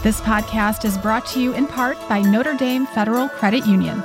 This podcast is brought to you in part by Notre Dame Federal Credit Union.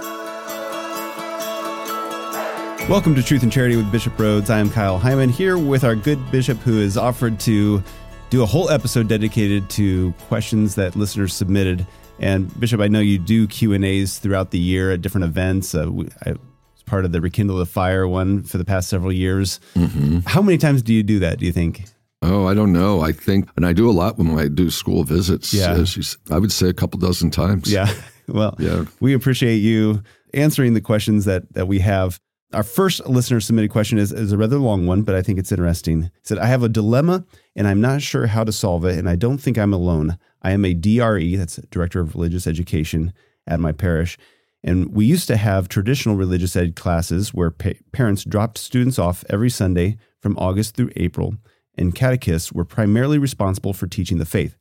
Welcome to Truth and Charity with Bishop Rhoades. I am Kyle Hyman here with our good bishop who has offered to do a whole episode dedicated to questions that listeners submitted. And Bishop, I know you do Q and A's throughout the year at different events. Uh, I was part of the Rekindle the Fire one for the past several years. Mm-hmm. How many times do you do that? Do you think? Oh, I don't know. I think, and I do a lot when I do school visits. Yeah. I would say a couple dozen times. Yeah. Well, yeah. we appreciate you answering the questions that that we have. Our first listener submitted question is, is a rather long one, but I think it's interesting. He said, I have a dilemma and I'm not sure how to solve it, and I don't think I'm alone. I am a DRE, that's Director of Religious Education at my parish. And we used to have traditional religious ed classes where pa- parents dropped students off every Sunday from August through April, and catechists were primarily responsible for teaching the faith.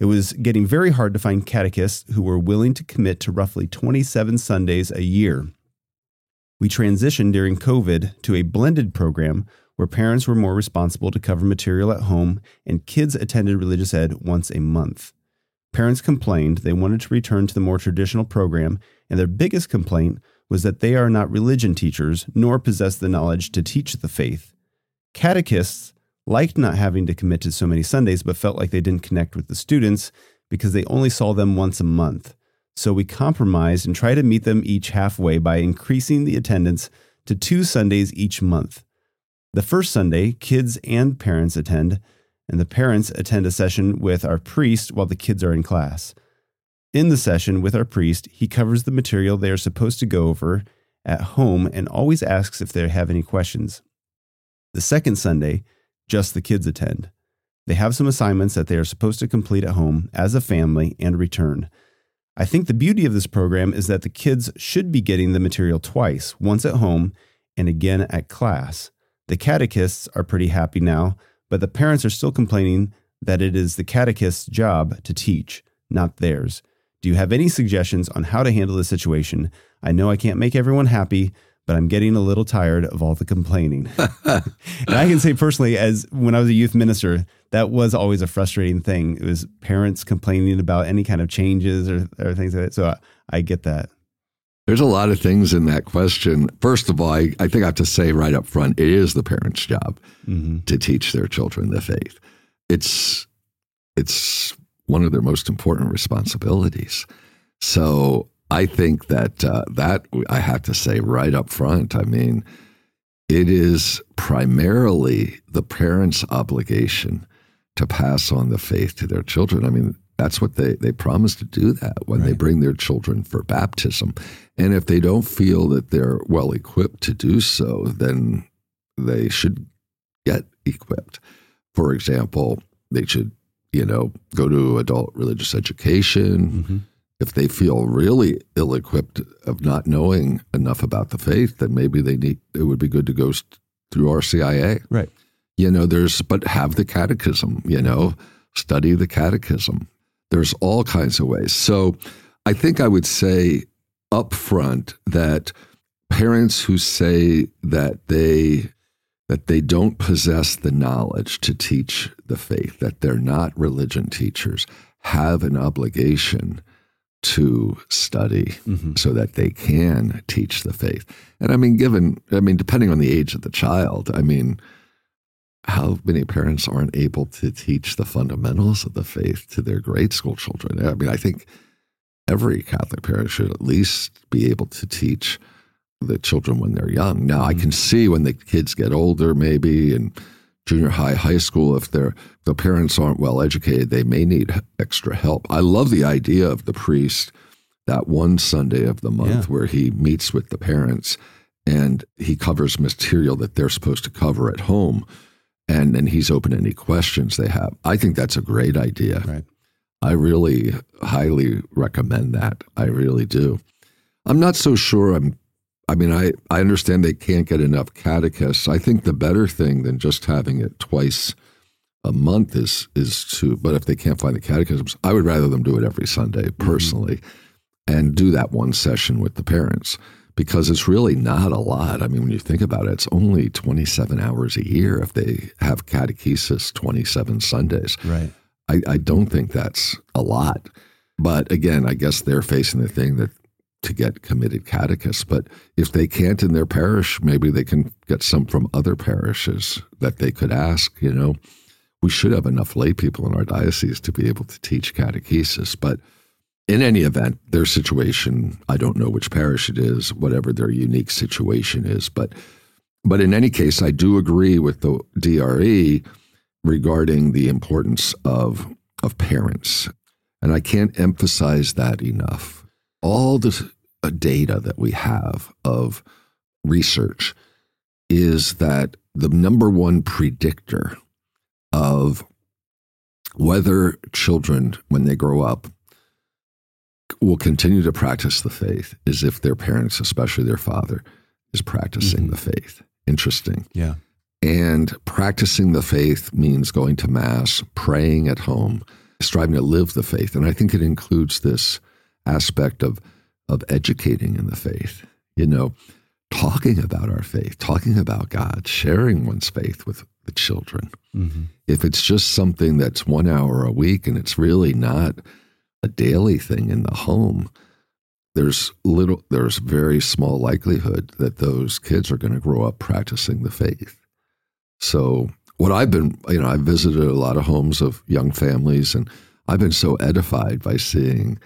It was getting very hard to find catechists who were willing to commit to roughly 27 Sundays a year we transitioned during COVID to a blended program where parents were more responsible to cover material at home and kids attended religious ed once a month. Parents complained they wanted to return to the more traditional program, and their biggest complaint was that they are not religion teachers nor possess the knowledge to teach the faith. Catechists liked not having to commit to so many Sundays, but felt like they didn't connect with the students because they only saw them once a month. So we compromised and tried to meet them each halfway by increasing the attendance to two Sundays each month. The first Sunday, kids and parents attend, and the parents attend a session with our priest while the kids are in class. In the session with our priest, he covers the material they are supposed to go over at home and always asks if they have any questions. The second Sunday, just the kids attend. They have some assignments that they are supposed to complete at home as a family and return. I think the beauty of this program is that the kids should be getting the material twice, once at home and again at class. The catechists are pretty happy now, but the parents are still complaining that it is the catechist's job to teach, not theirs. Do you have any suggestions on how to handle the situation? I know I can't make everyone happy, but I'm getting a little tired of all the complaining. and I can say personally, as when I was a youth minister, that was always a frustrating thing. It was parents complaining about any kind of changes or, or things like that. So I, I, get that. There's a lot of things in that question. First of all, I, I think I have to say right up front, it is the parents' job mm-hmm. to teach their children the faith. It's it's one of their most important responsibilities. So I think that uh, that I have to say right up front. I mean, it is primarily the parents' obligation to pass on the faith to their children. I mean, that's what they, they promise to do that when right. they bring their children for baptism. And if they don't feel that they're well equipped to do so, then they should get equipped. For example, they should, you know, go to adult religious education. Mm-hmm if they feel really ill equipped of not knowing enough about the faith, then maybe they need it would be good to go through RCIA. Right. You know, there's but have the catechism, you know, study the catechism. There's all kinds of ways. So I think I would say up front that parents who say that they that they don't possess the knowledge to teach the faith, that they're not religion teachers, have an obligation to study mm-hmm. so that they can teach the faith. And I mean, given, I mean, depending on the age of the child, I mean, how many parents aren't able to teach the fundamentals of the faith to their grade school children? I mean, I think every Catholic parent should at least be able to teach the children when they're young. Now, mm-hmm. I can see when the kids get older, maybe, and junior high, high school, if their the parents aren't well educated, they may need extra help. I love the idea of the priest that one Sunday of the month yeah. where he meets with the parents and he covers material that they're supposed to cover at home and then he's open to any questions they have. I think that's a great idea. Right. I really highly recommend that. I really do. I'm not so sure I'm I mean, I, I understand they can't get enough catechists. I think the better thing than just having it twice a month is is to, but if they can't find the catechisms, I would rather them do it every Sunday mm-hmm. personally mm-hmm. and do that one session with the parents because it's really not a lot. I mean, when you think about it, it's only 27 hours a year if they have catechesis 27 Sundays. Right. I, I don't think that's a lot. But again, I guess they're facing the thing that to get committed catechists. But if they can't in their parish, maybe they can get some from other parishes that they could ask. You know, we should have enough lay people in our diocese to be able to teach catechesis. But in any event, their situation, I don't know which parish it is, whatever their unique situation is. But but in any case, I do agree with the DRE regarding the importance of of parents. And I can't emphasize that enough. All the uh, data that we have of research is that the number one predictor of whether children, when they grow up, will continue to practice the faith is if their parents, especially their father, is practicing mm-hmm. the faith. Interesting. Yeah. And practicing the faith means going to Mass, praying at home, striving to live the faith. And I think it includes this aspect of, of educating in the faith, you know, talking about our faith, talking about God, sharing one's faith with the children. Mm-hmm. If it's just something that's one hour a week and it's really not a daily thing in the home, there's little there's very small likelihood that those kids are going to grow up practicing the faith. So what I've been, you know, I've visited a lot of homes of young families and I've been so edified by seeing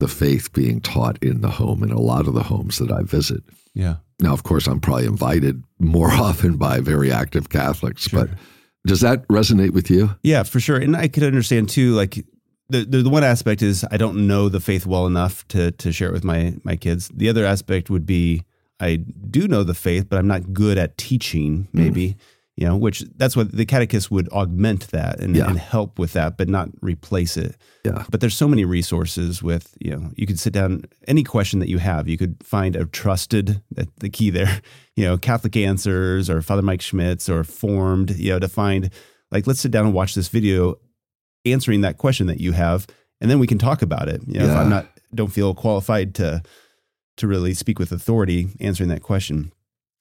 the faith being taught in the home in a lot of the homes that I visit. Yeah. Now, of course, I'm probably invited more often by very active Catholics, sure. but does that resonate with you? Yeah, for sure. And I could understand too, like the, the, the one aspect is I don't know the faith well enough to to share it with my my kids. The other aspect would be I do know the faith, but I'm not good at teaching. Maybe. Mm you know, which that's what the catechist would augment that and, yeah. and, help with that, but not replace it. Yeah. But there's so many resources with, you know, you could sit down, any question that you have, you could find a trusted, the key there, you know, Catholic Answers or Father Mike Schmitz or Formed, you know, to find, like, let's sit down and watch this video answering that question that you have, and then we can talk about it. You know, yeah. if I'm not, don't feel qualified to, to really speak with authority answering that question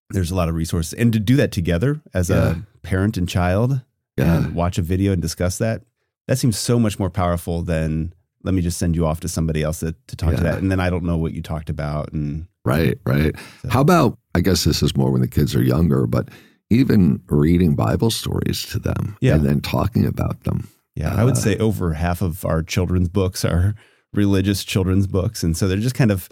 there's a lot of resources and to do that together as yeah. a parent and child yeah. and watch a video and discuss that that seems so much more powerful than let me just send you off to somebody else to, to talk yeah. to that and then i don't know what you talked about and right right so. how about i guess this is more when the kids are younger but even reading bible stories to them yeah. and then talking about them yeah uh, i would uh, say over half of our children's books are religious children's books and so they're just kind of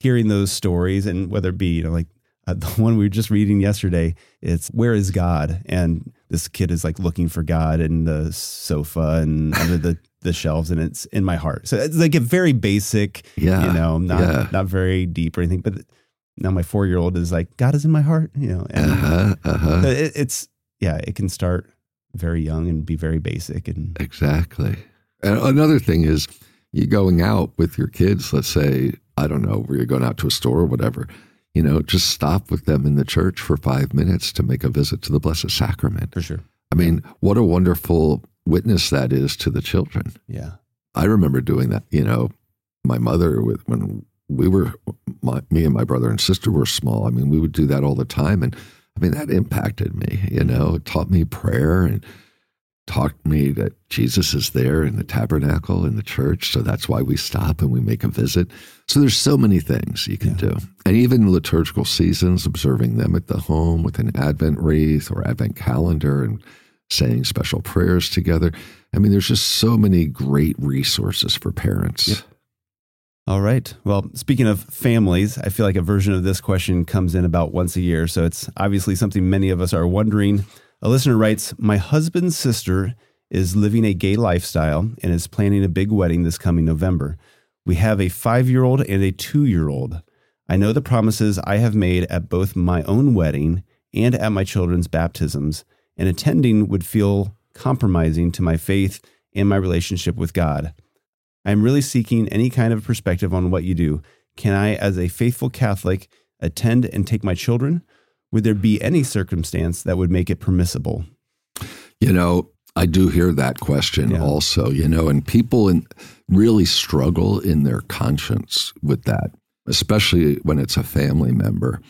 hearing those stories and whether it be you know like uh, the one we were just reading yesterday, it's Where is God? And this kid is like looking for God in the sofa and under the, the shelves, and it's in my heart. So it's like a very basic, yeah, you know, not, yeah. not very deep or anything. But now my four year old is like, God is in my heart, you know, and uh-huh, uh-huh. It, it's, yeah, it can start very young and be very basic. And exactly. And another thing is, you going out with your kids, let's say, I don't know, where you're going out to a store or whatever you know, just stop with them in the church for five minutes to make a visit to the Blessed Sacrament. For sure. I mean, what a wonderful witness that is to the children. Yeah. I remember doing that, you know, my mother with when we were my, me and my brother and sister were small. I mean, we would do that all the time and I mean that impacted me, you mm-hmm. know, it taught me prayer and taught me that Jesus is there in the tabernacle in the church. So that's why we stop and we make a visit. So there's so many things you can yeah. do. And even liturgical seasons, observing them at the home with an Advent wreath or Advent calendar and saying special prayers together. I mean, there's just so many great resources for parents. Yep. All right. Well, speaking of families, I feel like a version of this question comes in about once a year. So it's obviously something many of us are wondering. A listener writes My husband's sister is living a gay lifestyle and is planning a big wedding this coming November. We have a five year old and a two year old. I know the promises I have made at both my own wedding and at my children's baptisms, and attending would feel compromising to my faith and my relationship with God. I am really seeking any kind of perspective on what you do. Can I, as a faithful Catholic, attend and take my children? Would there be any circumstance that would make it permissible? You know, I do hear that question yeah. also, you know, and people in, really struggle in their conscience with that, especially when it's a family member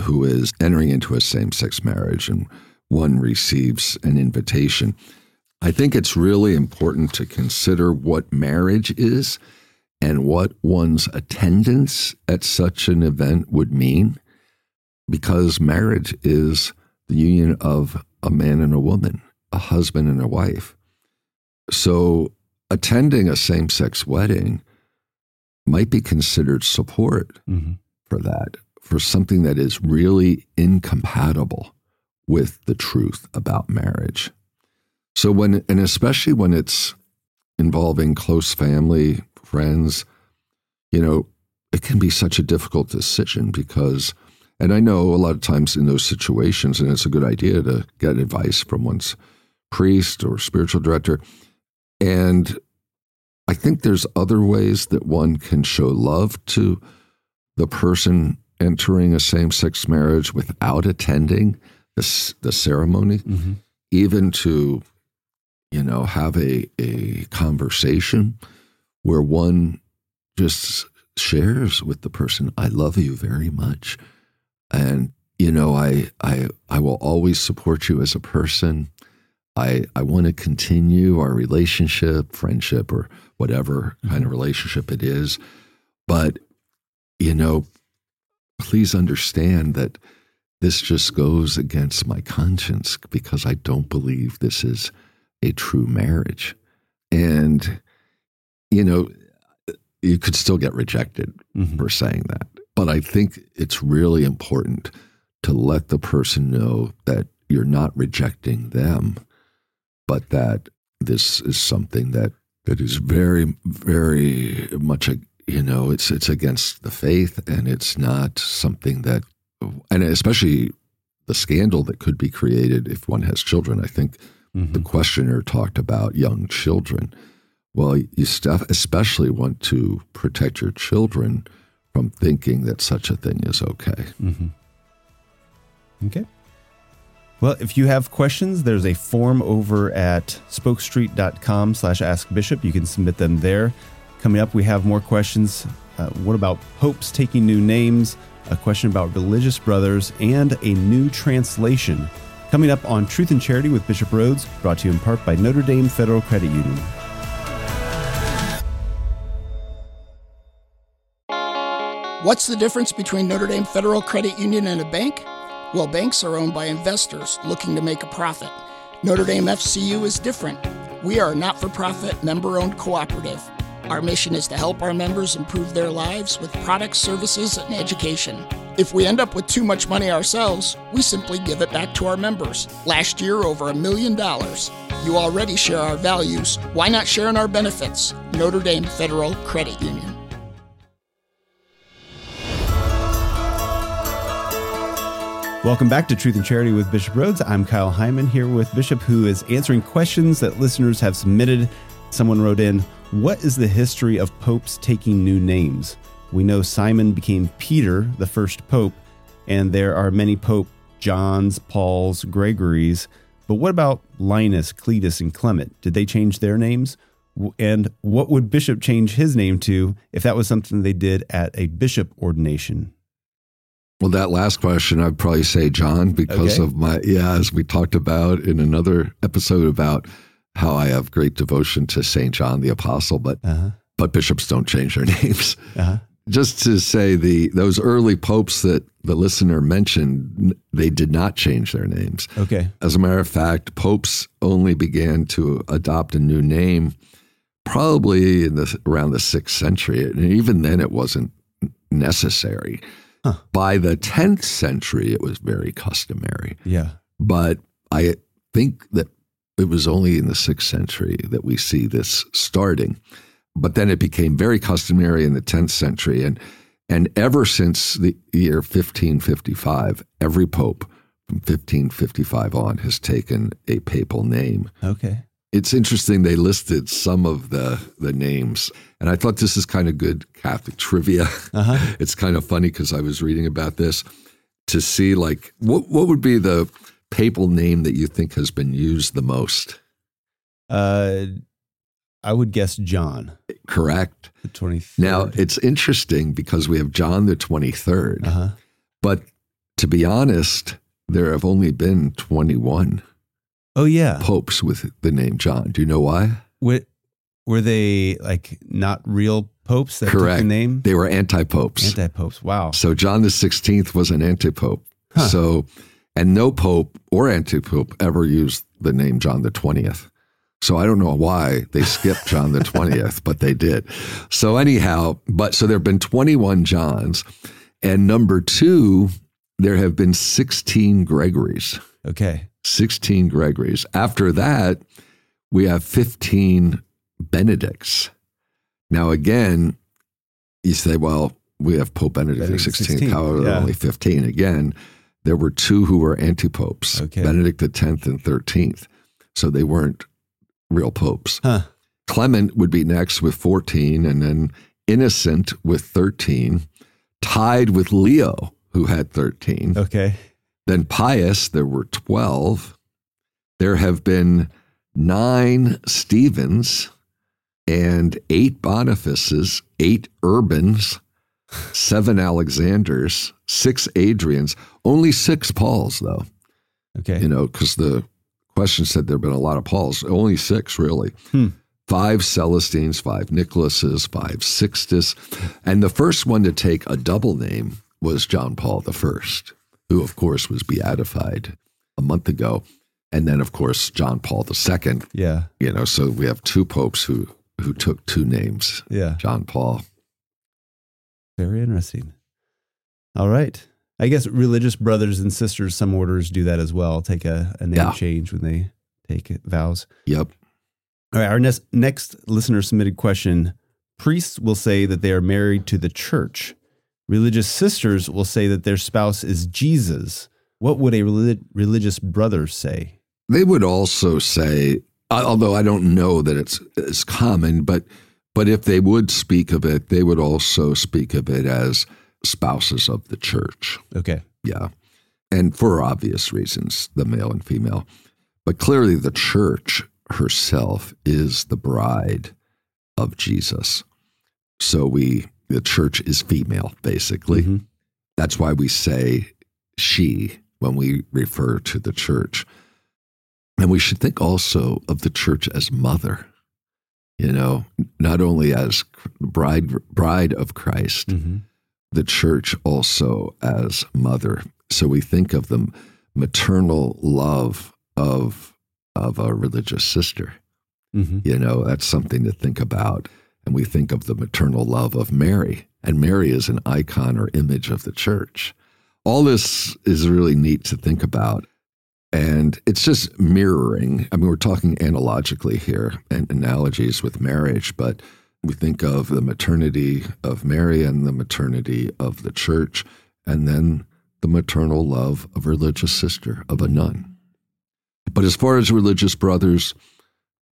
who is entering into a same sex marriage and one receives an invitation. I think it's really important to consider what marriage is and what one's attendance at such an event would mean, because marriage is the union of a man and a woman, a husband and a wife. So, attending a same sex wedding might be considered support Mm-hmm. for that, for something that is really incompatible with the truth about marriage. So, when, and especially when it's involving close family, friends, you know, it can be such a difficult decision because, and I know a lot of times in those situations, and it's a good idea to get advice from one's priest or spiritual director. And I think there's other ways that one can show love to the person entering a same sex marriage without attending the, the ceremony, Mm-hmm. even to, you know, have a, a conversation where one just shares with the person, I love you very much. And, you know, I, I, I will always support you as a person. I, I want to continue our relationship, friendship, or whatever kind of relationship it is. But, you know, please understand that this just goes against my conscience because I don't believe this is a true marriage. And, you know, you could still get rejected Mm-hmm. for saying that. But I think it's really important to let the person know that you're not rejecting them, but that this is something that that is very, very much a you know it's it's against the faith, and it's not something that, and especially the scandal that could be created if one has children. I think Mm-hmm. the questioner talked about young children. Well, you stuff especially want to protect your children from thinking that such a thing is okay. Mm-hmm. Okay. Well, if you have questions, there's a form over at spokestreet.com slash askbishop. You can submit them there. Coming up, we have more questions. Uh, what about popes taking new names? A question about religious brothers and a new translation. Coming up on Truth and Charity with Bishop Rhoades, brought to you in part by Notre Dame Federal Credit Union. What's the difference between Notre Dame Federal Credit Union and a bank? Well, banks are owned by investors looking to make a profit. Notre Dame FCU is different. We are a not for profit, member owned cooperative. Our mission is to help our members improve their lives with products, services, and education. If we end up with too much money ourselves, we simply give it back to our members. Last year, over a million dollars. You already share our values. Why not share in our benefits? Notre Dame Federal Credit Union. Welcome back to Truth and Charity with Bishop Rhoades. I'm Kyle Hyman here with Bishop, who is answering questions that listeners have submitted. Someone wrote in, What is the history of popes taking new names? We know Simon became Peter, the first pope, and there are many Pope Johns, Pauls, Gregories. But what about Linus, Cletus, and Clement? Did they change their names? And what would Bishop change his name to if that was something they did at a bishop ordination? Well, that last question, I'd probably say John because Okay. of my, yeah, as we talked about in another episode about how I have great devotion to St. John the Apostle, but, Uh-huh. but bishops don't change their names. Uh-huh. Just to say the those early popes that the listener mentioned, they did not change their names. Okay. As a matter of fact, popes only began to adopt a new name probably in the around the sixth century, and even then, it wasn't necessary. Huh. By the tenth century, it was very customary. Yeah. But I think that it was only in the sixth century that we see this starting. But then it became very customary in the tenth century, and and ever since the year 1555, every pope from 1555 on has taken a papal name. Okay. It's interesting they listed some of the the names, and I thought this is kind of good Catholic trivia. Uh-huh. It's kind of funny because I was reading about this to see like what what would be the papal name that you think has been used the most. Uh, I would guess John, Correct. the 23rd. Now it's interesting because we have John the twenty third, uh-huh. but to be honest, there have only been twenty one Oh yeah. popes with the name John. Do you know why? Were, were they like not real popes that took Correct. the name? They were anti-popes. Anti popes. Wow. So John the Sixteenth was an anti-pope. Huh. So, and no pope or anti-pope ever used the name John the Twentieth. So I don't know why they skipped John the Twentieth, but they did. So anyhow, but so there have been twenty-one Johns, and number two, there have been sixteen Gregories. Okay. 16 Gregories. After that, we have 15 Benedicts. Now, again, you say, well, we have Pope Benedict Benedict XVI. 16, How are there only 15? Again, there were two who were anti popes, Okay. Benedict X and 13th. So they weren't real popes. Huh. Clement would be next with 14, and then Innocent with 13, tied with Leo, who had 13. Okay. Then Pius, there were 12. There have been nine Stephens and eight Bonifaces, eight Urbans, seven Alexanders, six Adrians, only six Pauls, though, Okay. you know, because the question said there have been a lot of Pauls, only six, really. Hmm. Five Celestines, five Nicholases, five Sixtus. And the first one to take a double name was John Paul I, who, of course, was beatified a month ago. And then, of course, John Paul II, yeah. you know, so we have two popes who, who took two names, Yeah. John Paul. Very interesting. All right. I guess religious brothers and sisters, some orders do that as well. Take a, a name Yeah. change when they take vows. Yep. All right. Our next, next listener submitted question Priests will say that they are married to the church. Religious sisters will say that their spouse is Jesus. What would a reli- religious brother say? They would also say, although I don't know that it's, it's common, but but if they would speak of it, they would also speak of it as spouses of the church. Okay. Yeah. And for obvious reasons, the male and female. But clearly, the church herself is the bride of Jesus. So we, the church is female, basically. Mhm. That's why we say she when we refer to the church. And we should think also of the church as mother, you know, not only as bride, bride of Christ, Mhm. the church also as mother. So we think of the maternal love of, of a religious sister. Mhm. You know, that's something to think about. And we think of the maternal love of Mary, and Mary is an icon or image of the church. All this is really neat to think about. And it's just mirroring. I mean, we're talking analogically here and analogies with marriage, but we think of the maternity of Mary and the maternity of the church, and then the maternal love of a religious sister, of a nun. But as far as religious brothers,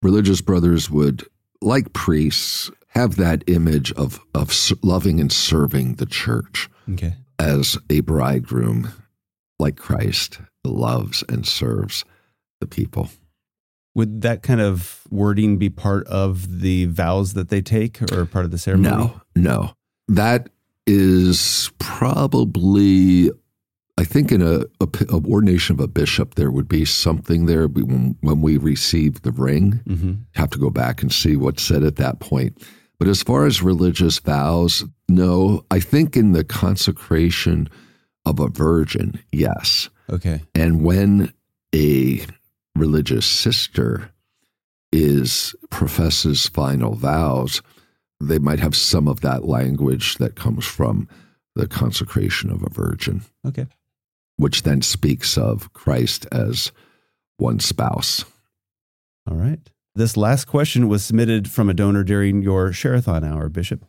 religious brothers would, like priests, have that image of, of loving and serving the church Okay. as a bridegroom, like Christ, loves and serves the people. Would that kind of wording be part of the vows that they take or part of the ceremony? No, no. That is probably, I think, in a, a, a ordination of a bishop, there would be something there when, when we receive the ring. hmm have to go back and see what's said at that point. But as far as religious vows, no. I think in the consecration of a virgin, yes. Okay. And when a religious sister is professes final vows, they might have some of that language that comes from the consecration of a virgin, Okay. which then speaks of Christ as one spouse. All right. This last question was submitted from a donor during your Sherathon hour, Bishop. It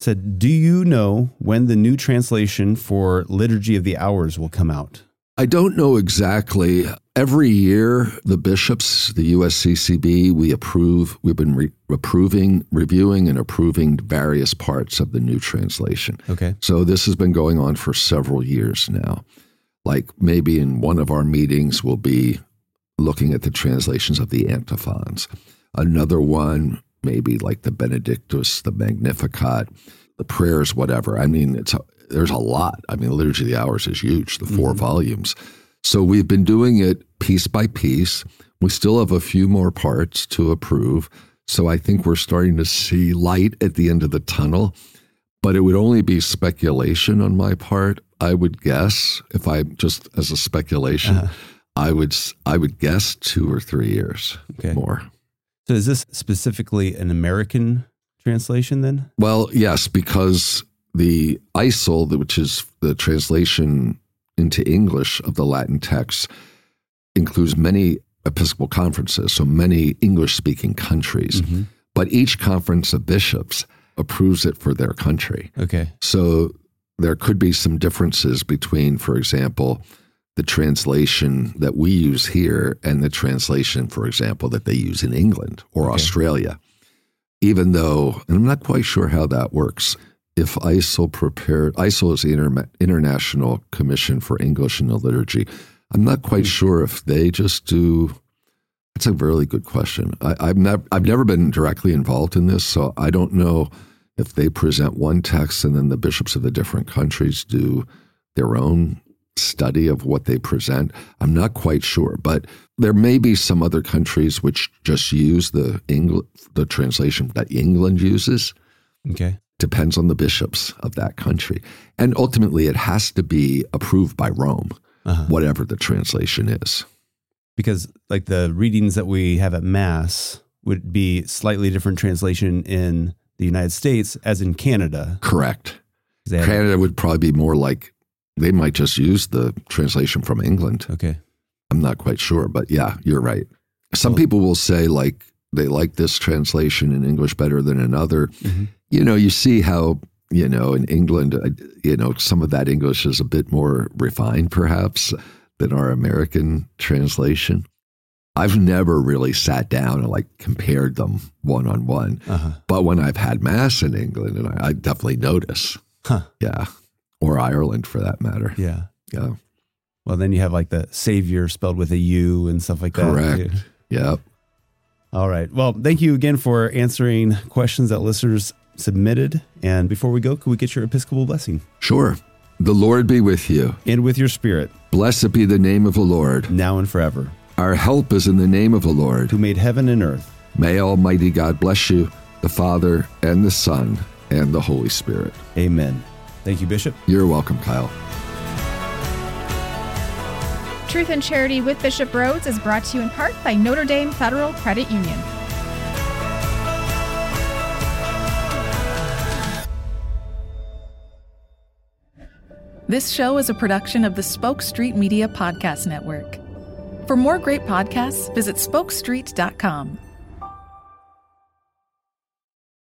said, Do you know when the new translation for Liturgy of the Hours will come out? I don't know exactly. Every year, the bishops, the USCCB, we approve, we've been re- approving, reviewing, and approving various parts of the new translation. Okay. So this has been going on for several years now. Like maybe in one of our meetings, we'll be looking at the translations of the antiphons. Another one, maybe like the Benedictus, the Magnificat, the prayers, whatever. I mean, it's a, there's a lot. I mean, the Liturgy of the Hours is huge, the 4 volumes. So we've been doing it piece by piece. We still have a few more parts to approve. So I think we're starting to see light at the end of the tunnel. But it would only be speculation on my part. I would guess, if I just as a speculation, uh-huh. I would I would guess two or three years okay. more. So is this specifically an American translation then? Well, yes, because the ICEL, which is the translation into English of the Latin text, includes many Episcopal conferences, so many English speaking countries. Mm-hmm. But each conference of bishops approves it for their country. Okay. So there could be some differences between, for example, the translation that we use here and the translation, for example, that they use in England or okay. Australia. Even though, and I'm not quite sure how that works. If ICEL prepared, ICEL is the Inter- International Commission for English in the Liturgy. I'm not quite mm-hmm. sure if they just do. That's a really good question. I, I've never I've never been directly involved in this, so I don't know if they present one text and then the bishops of the different countries do their own study of what they present. I'm not quite sure, but there may be some other countries which just use the Engl- the translation that England uses. Okay. Depends on the bishops of that country. And ultimately it has to be approved by Rome uh-huh. whatever the translation is. Because like the readings that we have at Mass would be slightly different translation in the United States as in Canada. Correct. Canada would probably be more like they might just use the translation from England. Okay. I'm not quite sure, but yeah, you're right. Some well, people will say like they like this translation in English better than another. Mm-hmm. You know, you see how you know, in England, uh, you know, some of that English is a bit more refined, perhaps, than our American translation. I've never really sat down and like compared them one on one. But when I've had Mass in England, and I, I definitely notice. Huh. Yeah. Or Ireland for that matter. Yeah. Yeah. Well, then you have like the Savior spelled with a U and stuff like that. Correct. Yep. All right. Well, thank you again for answering questions that listeners submitted. And before we go, could we get your Episcopal blessing? Sure. The Lord be with you. And with your spirit. Blessed be the name of the Lord. Now and forever. Our help is in the name of the Lord. Who made heaven and earth. May Almighty God bless you, the Father, and the Son, and the Holy Spirit. Amen. Thank you, Bishop. You're welcome, Kyle. Truth and Charity with Bishop Rhoades is brought to you in part by Notre Dame Federal Credit Union. This show is a production of the Spoke Street Media Podcast Network. For more great podcasts, visit spokestreet.com.